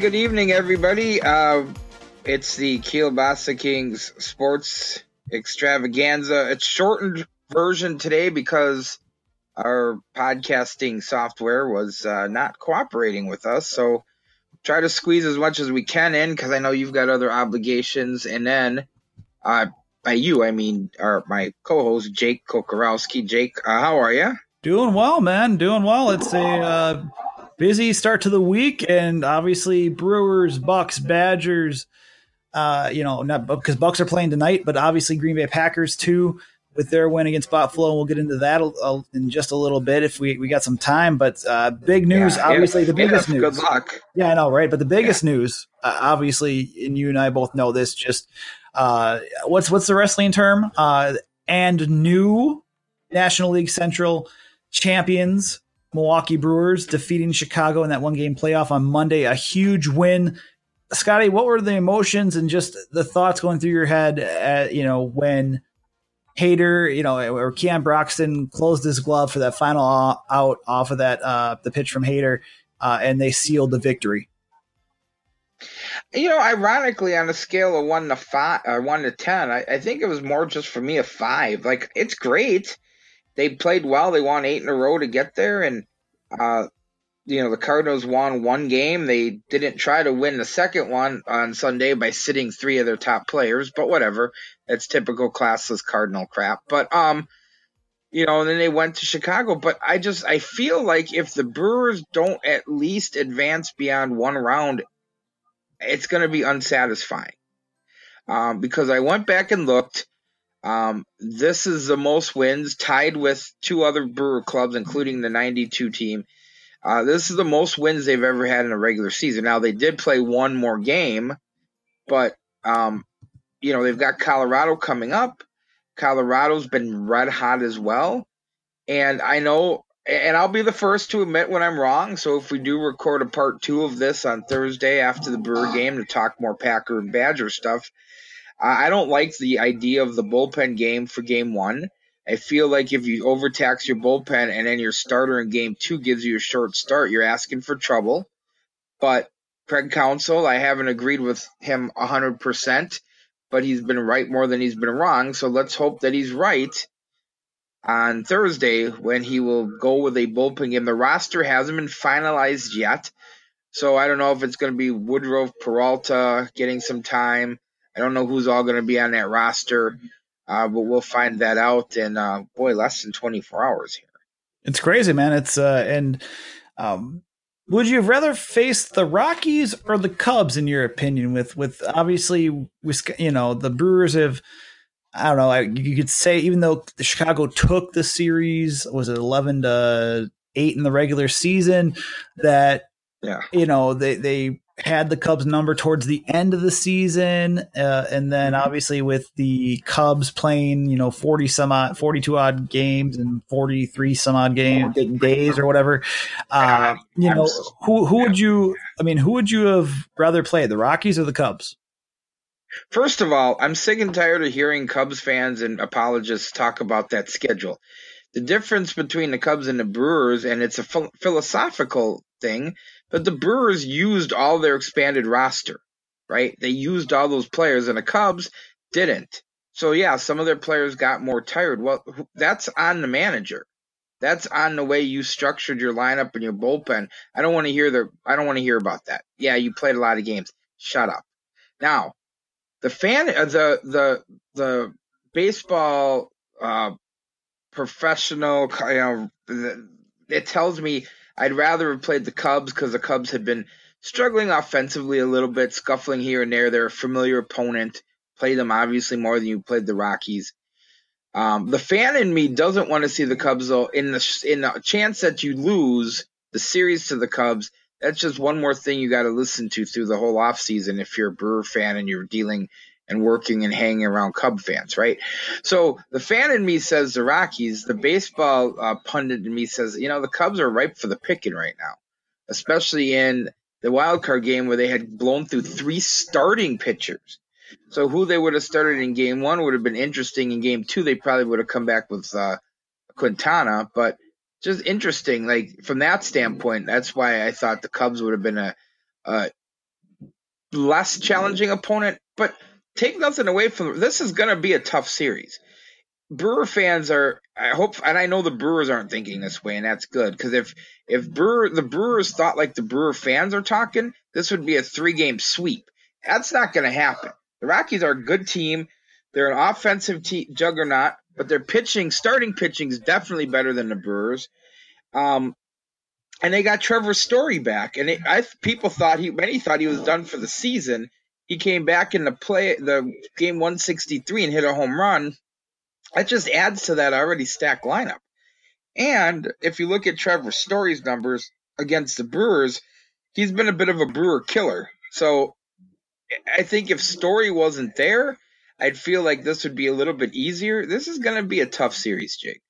Good evening, everybody. Uh, it's the Kielbasa Kings Sports Extravaganza. It's shortened version today because our podcasting software was uh, not cooperating with us. So try to squeeze as much as we can in because I know you've got other obligations. And then, uh, by you, I mean our my co-host Jake Kokorowski. Jake, uh, how are you? Doing well, man. Doing well. It's a uh, busy start to the week, and obviously Brewers, Bucks, Badgers. Uh, you know, not because Bucks are playing tonight, but obviously Green Bay Packers too with their win against Buffalo. And we'll get into that in just a little bit if we, we got some time. But uh, big news, yeah, obviously, the biggest yeah, news. Good luck. Yeah, I know, right? But the biggest news, uh, obviously, and you and I both know this. Just uh, what's what's the wrestling term? Uh, and new National League Central champions Milwaukee Brewers defeating Chicago in that one game playoff on Monday. A huge win. Scotty, what were the emotions and just the thoughts going through your head, at, you know, when Hader, you know, or Keon Broxton closed his glove for that final out off of that, uh, the pitch from Hader, uh, and they sealed the victory? You know, ironically, on a scale of one to five or uh, one to ten, I, I think it was more just for me a five. Like it's great they played well. They won eight in a row to get there, and uh, you know the Cardinals won one game. They didn't try to win the second one on Sunday by sitting three of their top players, but whatever. That's typical classless Cardinal crap. But um, you know, and then they went to Chicago. But I just I feel like if the Brewers don't at least advance beyond one round, it's going to be unsatisfying. Um, because I went back and looked um, this is the most wins, tied with two other Brewer clubs, including the 92 team. Uh, this is the most wins they've ever had in a regular season. Now, they did play one more game, but, um, you know, they've got Colorado coming up. Colorado's been red hot as well. And I know, and I'll be the first to admit when I'm wrong. So if we do record a part two of this on Thursday after the Brewer game to talk more Packer and Badger stuff, I don't like the idea of the bullpen game for game one. I feel like if you overtax your bullpen and then your starter in game two gives you a short start, you're asking for trouble. But Craig Counsell, I haven't agreed with him 100%, but he's been right more than he's been wrong. So let's hope that he's right on Thursday when he will go with a bullpen game. The roster hasn't been finalized yet. So I don't know if it's going to be Woodruff, Peralta getting some time. I don't know who's all going to be on that roster, uh, but we'll find that out in uh, boy less than 24 hours here. It's crazy, man. It's uh, and um, would you rather face the Rockies or the Cubs, in your opinion? With with obviously, you know, the Brewers have. I don't know. You could say even though the Chicago took the series, was it eleven to eight in the regular season? That yeah, you know they they had the Cubs number towards the end of the season, uh, and then mm-hmm. obviously with the Cubs playing, you know, forty some odd, forty two odd games and forty three some odd game days or whatever. Uh, you know, who who would you? I mean, who would you have rather played, the Rockies or the Cubs? First of all, I'm sick and tired of hearing Cubs fans and apologists talk about that schedule. The difference between the Cubs and the Brewers, and it's a philosophical thing, but the Brewers used all their expanded roster, right? They used all those players, and the Cubs didn't. So yeah, some of their players got more tired. Well, that's on the manager. That's on the way you structured your lineup and your bullpen. I don't want to hear the. I don't want to hear about that. Yeah, you played a lot of games. Shut up. Now, the fan, uh, the the the baseball uh, professional, you know, it tells me I'd rather have played the Cubs because the Cubs had been struggling offensively a little bit, scuffling here and there. They're a familiar opponent. Play them obviously more than you played the Rockies. Um, the fan in me doesn't want to see the Cubs though. In the in the chance that you lose the series to the Cubs, that's just one more thing you got to listen to through the whole offseason if you're a Brewer fan and you're dealing and working and hanging around Cub fans, right? So the fan in me says the Rockies, the baseball uh, pundit in me says, you know, the Cubs are ripe for the picking right now, especially in the wild card game where they had blown through three starting pitchers. So who they would have started in game one would have been interesting. In game two, they probably would have come back with uh, Quintana, but just interesting. Like from that standpoint, that's why I thought the Cubs would have been a, a less challenging opponent, but take nothing away from this is going to be a tough series. Brewer fans are I hope and I know the Brewers aren't thinking this way and that's good because if if Brewer the Brewers thought like the Brewer fans are talking, this would be a three game sweep. That's not going to happen. The Rockies are a good team. They're an offensive te- juggernaut, but their pitching, starting pitching, is definitely better than the Brewers. Um, and they got Trevor Story back, and it, I people thought he many thought he was done for the season. He came back in the play the game 163 and hit a home run. That just adds to that already stacked lineup. And if you look at Trevor Story's numbers against the Brewers, he's been a bit of a Brewer killer. So I think if Story wasn't there, I'd feel like this would be a little bit easier. This is going to be a tough series, Jake.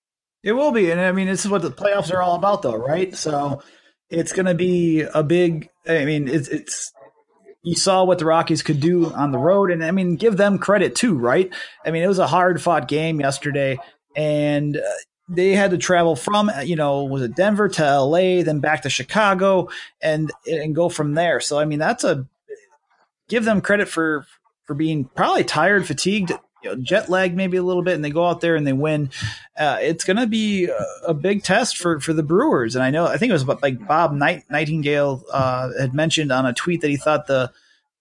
It will be, and I mean, this is what the playoffs are all about, though, right? So it's going to be a big. I mean, it's it's. You saw what the Rockies could do on the road, and I mean, give them credit too, right? I mean, it was a hard fought game yesterday, and uh, they had to travel from you know was it Denver to LA, then back to Chicago, and and go from there. So I mean, that's a give them credit for for being probably tired, fatigued, you know, jet lag maybe a little bit, and they go out there and they win. Uh, it's going to be a, a, big test for for the Brewers. And I know I think it was about like Bob Night, Nightengale uh, had mentioned on a tweet that he thought the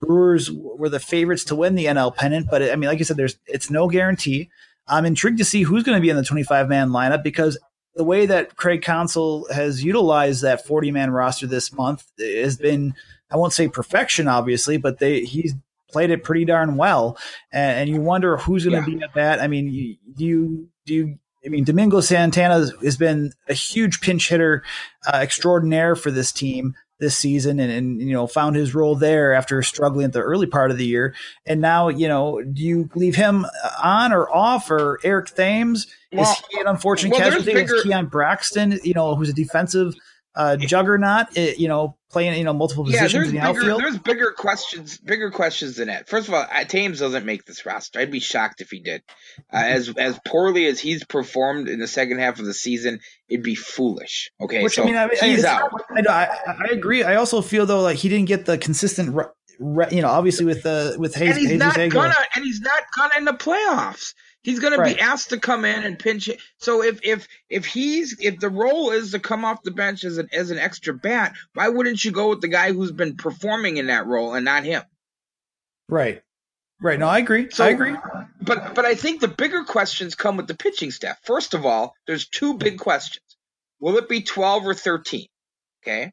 Brewers were the favorites to win the NL pennant. But I mean, like you said, there's it's no guarantee. I'm intrigued to see who's going to be in the 25 man lineup because the way that Craig Counsell has utilized that 40 man roster this month has been, I won't say perfection, obviously, but they he's played it pretty darn well. And, and you wonder who's going to yeah. be at that. I mean, you, do you do you? I mean, Domingo Santana has been a huge pinch hitter uh, extraordinaire for this team this season and, and, you know found his role there after struggling at the early part of the year and now you know do you leave him on or off or Eric Thames well, is he an unfortunate well, casualty bigger, Keon Broxton, you know who's a defensive uh, juggernaut, eh, you know, playing you know multiple positions yeah, in the bigger, outfield. There's bigger questions, bigger questions than that. First of all, Thames doesn't make this roster. I'd be shocked if he did. Uh, as as poorly as he's performed in the second half of the season, it'd be foolish. Okay, Which, so I mean, I, he's out. I, I, I, agree. I also feel though like he didn't get the consistent. Re- you know, obviously with the uh, with Hayes, and he's Jesus not gonna, and he's not gonna in the playoffs. He's going right. to be asked to come in and pinch it. So if if if he's if the role is to come off the bench as an as an extra bat, why wouldn't you go with the guy who's been performing in that role and not him? Right. Right. No, I agree. So, I agree. But but I think the bigger questions come with the pitching staff. First of all, there's two big questions. Will it be 12 or 13? Okay.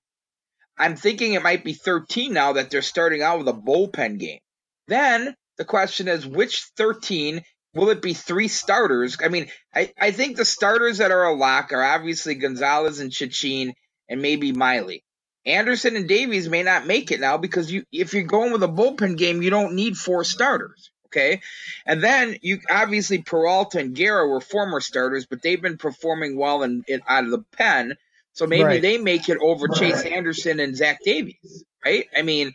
I'm thinking it might be 13 now that they're starting out with a bullpen game. Then the question is which 13 Will it be three starters? I mean, I, I think the starters that are a lock are obviously Gonzalez and Chacín and maybe Miley. Anderson and Davies may not make it now because you if you're going with a bullpen game, you don't need four starters. Okay. And then you obviously Peralta and Guerra were former starters, but they've been performing well in, in out of the pen. So maybe right. they make it over Chase Anderson and Zach Davies, right? I mean,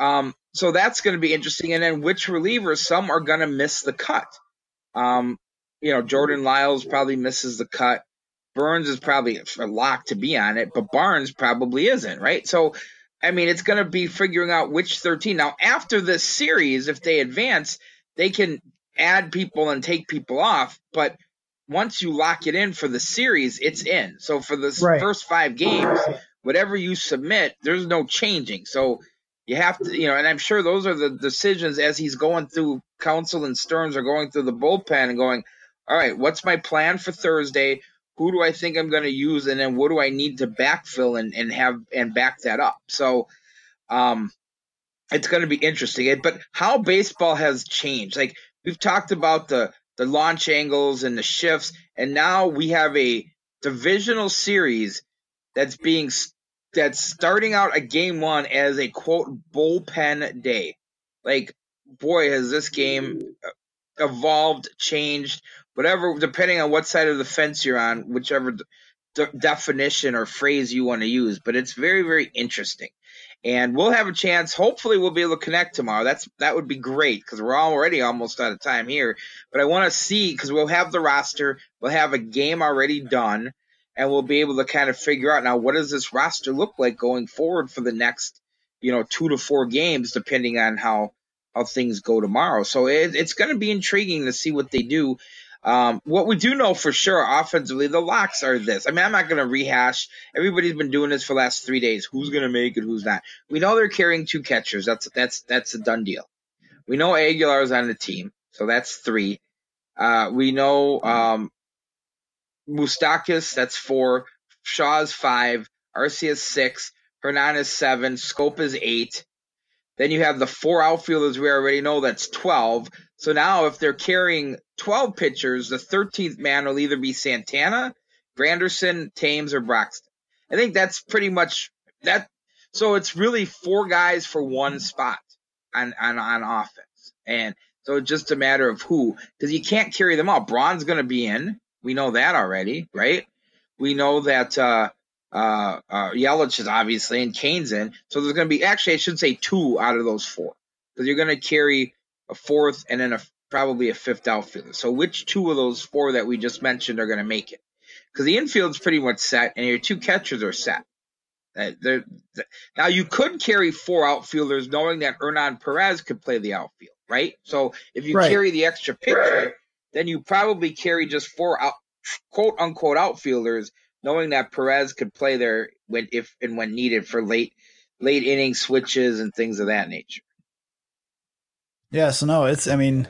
um, so that's going to be interesting. And then which relievers, some are going to miss the cut. Um, you know, Jordan Lyles probably misses the cut. Burnes is probably a lock to be on it, but Barnes probably isn't, right? So, I mean, it's going to be figuring out which 13. Now, after this series, if they advance, they can add people and take people off, but once you lock it in for the series, it's in. So for the right. first five games, whatever you submit, there's no changing. So you have to, you know, and I'm sure those are the decisions as he's going through Counsell and Stearns are going through the bullpen and going, all right, what's my plan for Thursday? Who do I think I'm going to use? And then what do I need to backfill and, and have and back that up? So, um, it's going to be interesting. But how baseball has changed, like we've talked about the, the launch angles and the shifts, and now we have a divisional series that's being that's starting out a game one as a quote bullpen day. Like, boy, has this game evolved, changed, whatever, depending on what side of the fence you're on, whichever de- definition or phrase you want to use. But it's very, very interesting. And we'll have a chance. Hopefully, we'll be able to connect tomorrow. That's that would be great because we're already almost out of time here. But I want to see because we'll have the roster, we'll have a game already done and we'll be able to kind of figure out now what does this roster look like going forward for the next you know, two to four games depending on how how things go tomorrow. So it, it's going to be intriguing to see what they do. Um, what we do know for sure offensively, the locks are this. I mean, I'm not going to rehash. Everybody's been doing this for the last three days. Who's going to make it? Who's not? We know they're carrying two catchers. That's that's that's a done deal. We know Aguilar's on the team, so that's three. Uh, we know um, Moustakas, that's four. Shaw's five. Arcia six. Hernandez seven. Schoop is eight. Then you have the four outfielders we already know that's 12. So now if they're carrying 12 pitchers, the 13th man will either be Santana, Granderson, Thames, or Broxton. I think that's pretty much that. So it's really four guys for one spot on, on, on offense. And so it's just a matter of who, because you can't carry them all. Braun's going to be in. We know that already, right? We know that, uh, uh, uh, Yelich is obviously and Cain's in. So there's going to be, actually, I should say two out of those four because you're going to carry a fourth and then a, probably a fifth outfielder. So which two of those four that we just mentioned are going to make it? Because the infield's pretty much set and your two catchers are set. Uh, they're, they're, now you could carry four outfielders knowing that Hernan Perez could play the outfield, right? So if you right. carry the extra pitcher, then you probably carry just four out, quote unquote outfielders knowing that Perez could play there when if and when needed for late late inning switches and things of that nature. Yeah, so no, it's I mean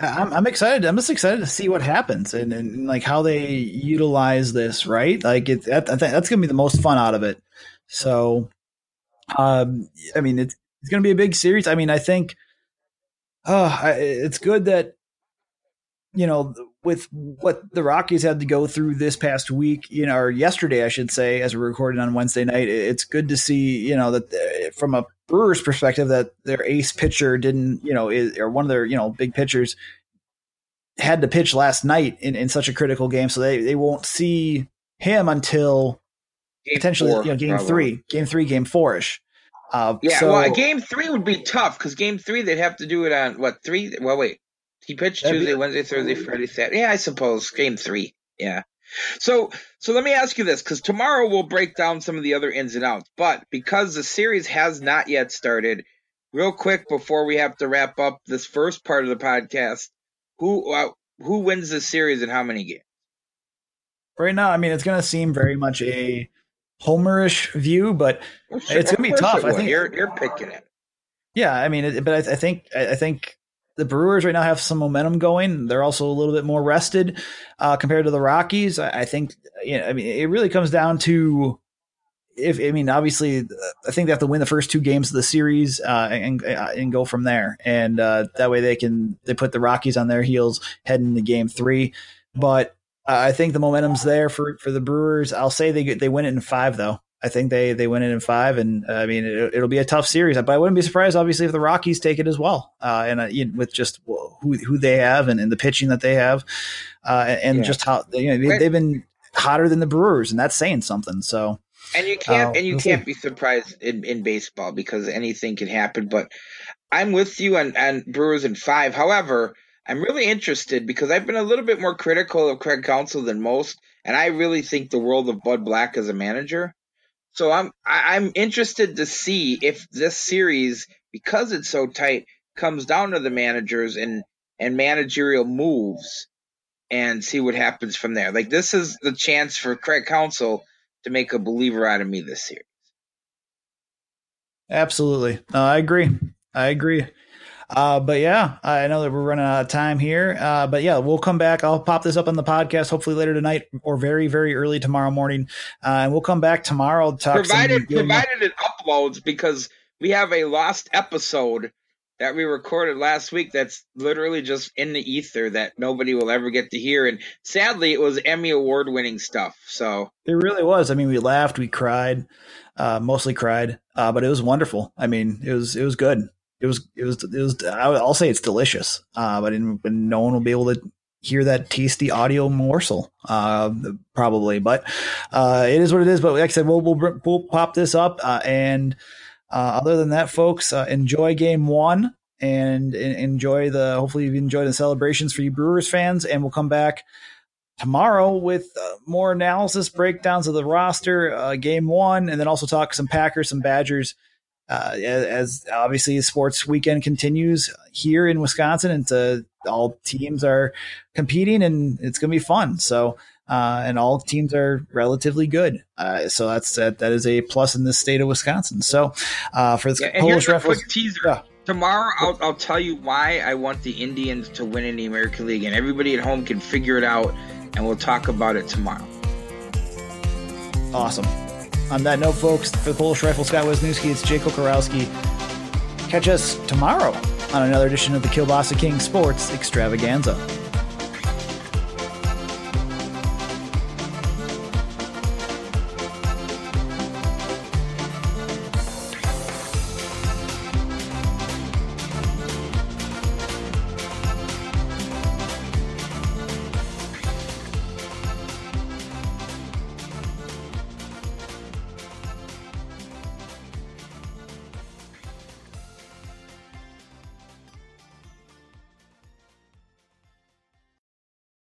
I'm, I'm excited. I'm just excited to see what happens and, and like how they utilize this, right? Like it, that, that's going to be the most fun out of it. So, um, I mean, it's, it's going to be a big series. I mean, I think, uh, it's good that, you know, with what the Rockies had to go through this past week, you know, or yesterday, I should say, as we're recording on Wednesday night, it's good to see, you know, that uh, from a Brewers perspective, that their ace pitcher didn't, you know, is, or one of their, you know, big pitchers had to pitch last night in, in such a critical game. So they, they won't see him until game potentially, four, you know, game probably. three, game three, game four ish. Uh, yeah, so, well, game three would be tough because game three they'd have to do it on what three? Well, wait, he pitched Tuesday, Wednesday, Thursday, Friday, Saturday. Yeah, I suppose game three. Yeah. So, so let me ask you this, because tomorrow we'll break down some of the other ins and outs. But because the series has not yet started, real quick before we have to wrap up this first part of the podcast, who uh, who wins the series and how many games? Right now, I mean, it's going to seem very much a homerish view, but well, sure, it's going to be tough. I think you're you're picking it. Yeah, I mean, but I, I think I think the Brewers right now have some momentum going. They're also a little bit more rested uh, compared to the Rockies. I, I, think, you know, I mean, it really comes down to if I mean, obviously, I think they have to win the first two games of the series uh, and uh, and go from there, and uh, that way they can they put the Rockies on their heels heading into Game Three. But I think the momentum's there for for the Brewers. I'll say they they win it in five though. I think they they win it in five, and uh, I mean it, will be a tough series. But I wouldn't be surprised, obviously, if the Rockies take it as well, uh, and uh, you know, with just who who they have and, and the pitching that they have, uh, and yeah. just how you know they, have been hotter than the Brewers, and that's saying something. So, and you can't uh, and you we'll can't see. be surprised in, in baseball because anything can happen. But I'm with you on, on Brewers in five. However, I'm really interested because I've been a little bit more critical of Craig Counsell than most, and I really think the world of Bud Black as a manager. So I'm I'm interested to see if this series, because it's so tight, comes down to the managers and and managerial moves, and see what happens from there. Like this is the chance for Craig Counsell to make a believer out of me this series. Absolutely, I agree. I agree. Uh, but yeah, I know that we're running out of time here. Uh, but yeah, we'll come back. I'll pop this up on the podcast hopefully later tonight or very, very early tomorrow morning. Uh, and we'll come back tomorrow to talk. Provided, provided it uploads because we have a lost episode that we recorded last week that's literally just in the ether that nobody will ever get to hear. And sadly, it was Emmy award winning stuff. So it really was. I mean, we laughed, we cried, uh, mostly cried, uh, but it was wonderful. I mean, it was, it was good it was it was it was I'll say it's delicious. Uh, but, in, no one will be able to hear that tasty audio morsel, uh, probably. But uh, it is what it is. But like I said, we'll we'll, we'll pop this up. Uh, and uh, other than that, folks, uh, enjoy game one and, and enjoy the. Hopefully, you enjoy the celebrations for you Brewers fans. And we'll come back tomorrow with uh, more analysis breakdowns of the roster, uh, game one, and then also talk some Packers, some Badgers uh, as obviously the sports weekend continues here in Wisconsin, and to, all teams are competing, and it's going to be fun. So, uh, and all teams are relatively good. Uh, so that's that. That is a plus in the state of Wisconsin. So, uh, for the yeah, Polish Rifle's, teaser. Tomorrow, I'll, I'll tell you why I want the Indians to win in the American League, and everybody at home can figure it out, and we'll talk about it tomorrow. Awesome. On that note, folks, for the Polish Rifle, Scott Wisniewski, it's Jake Kokorowski. Catch us tomorrow on another edition of the Kielbasa King Sports Extravaganza.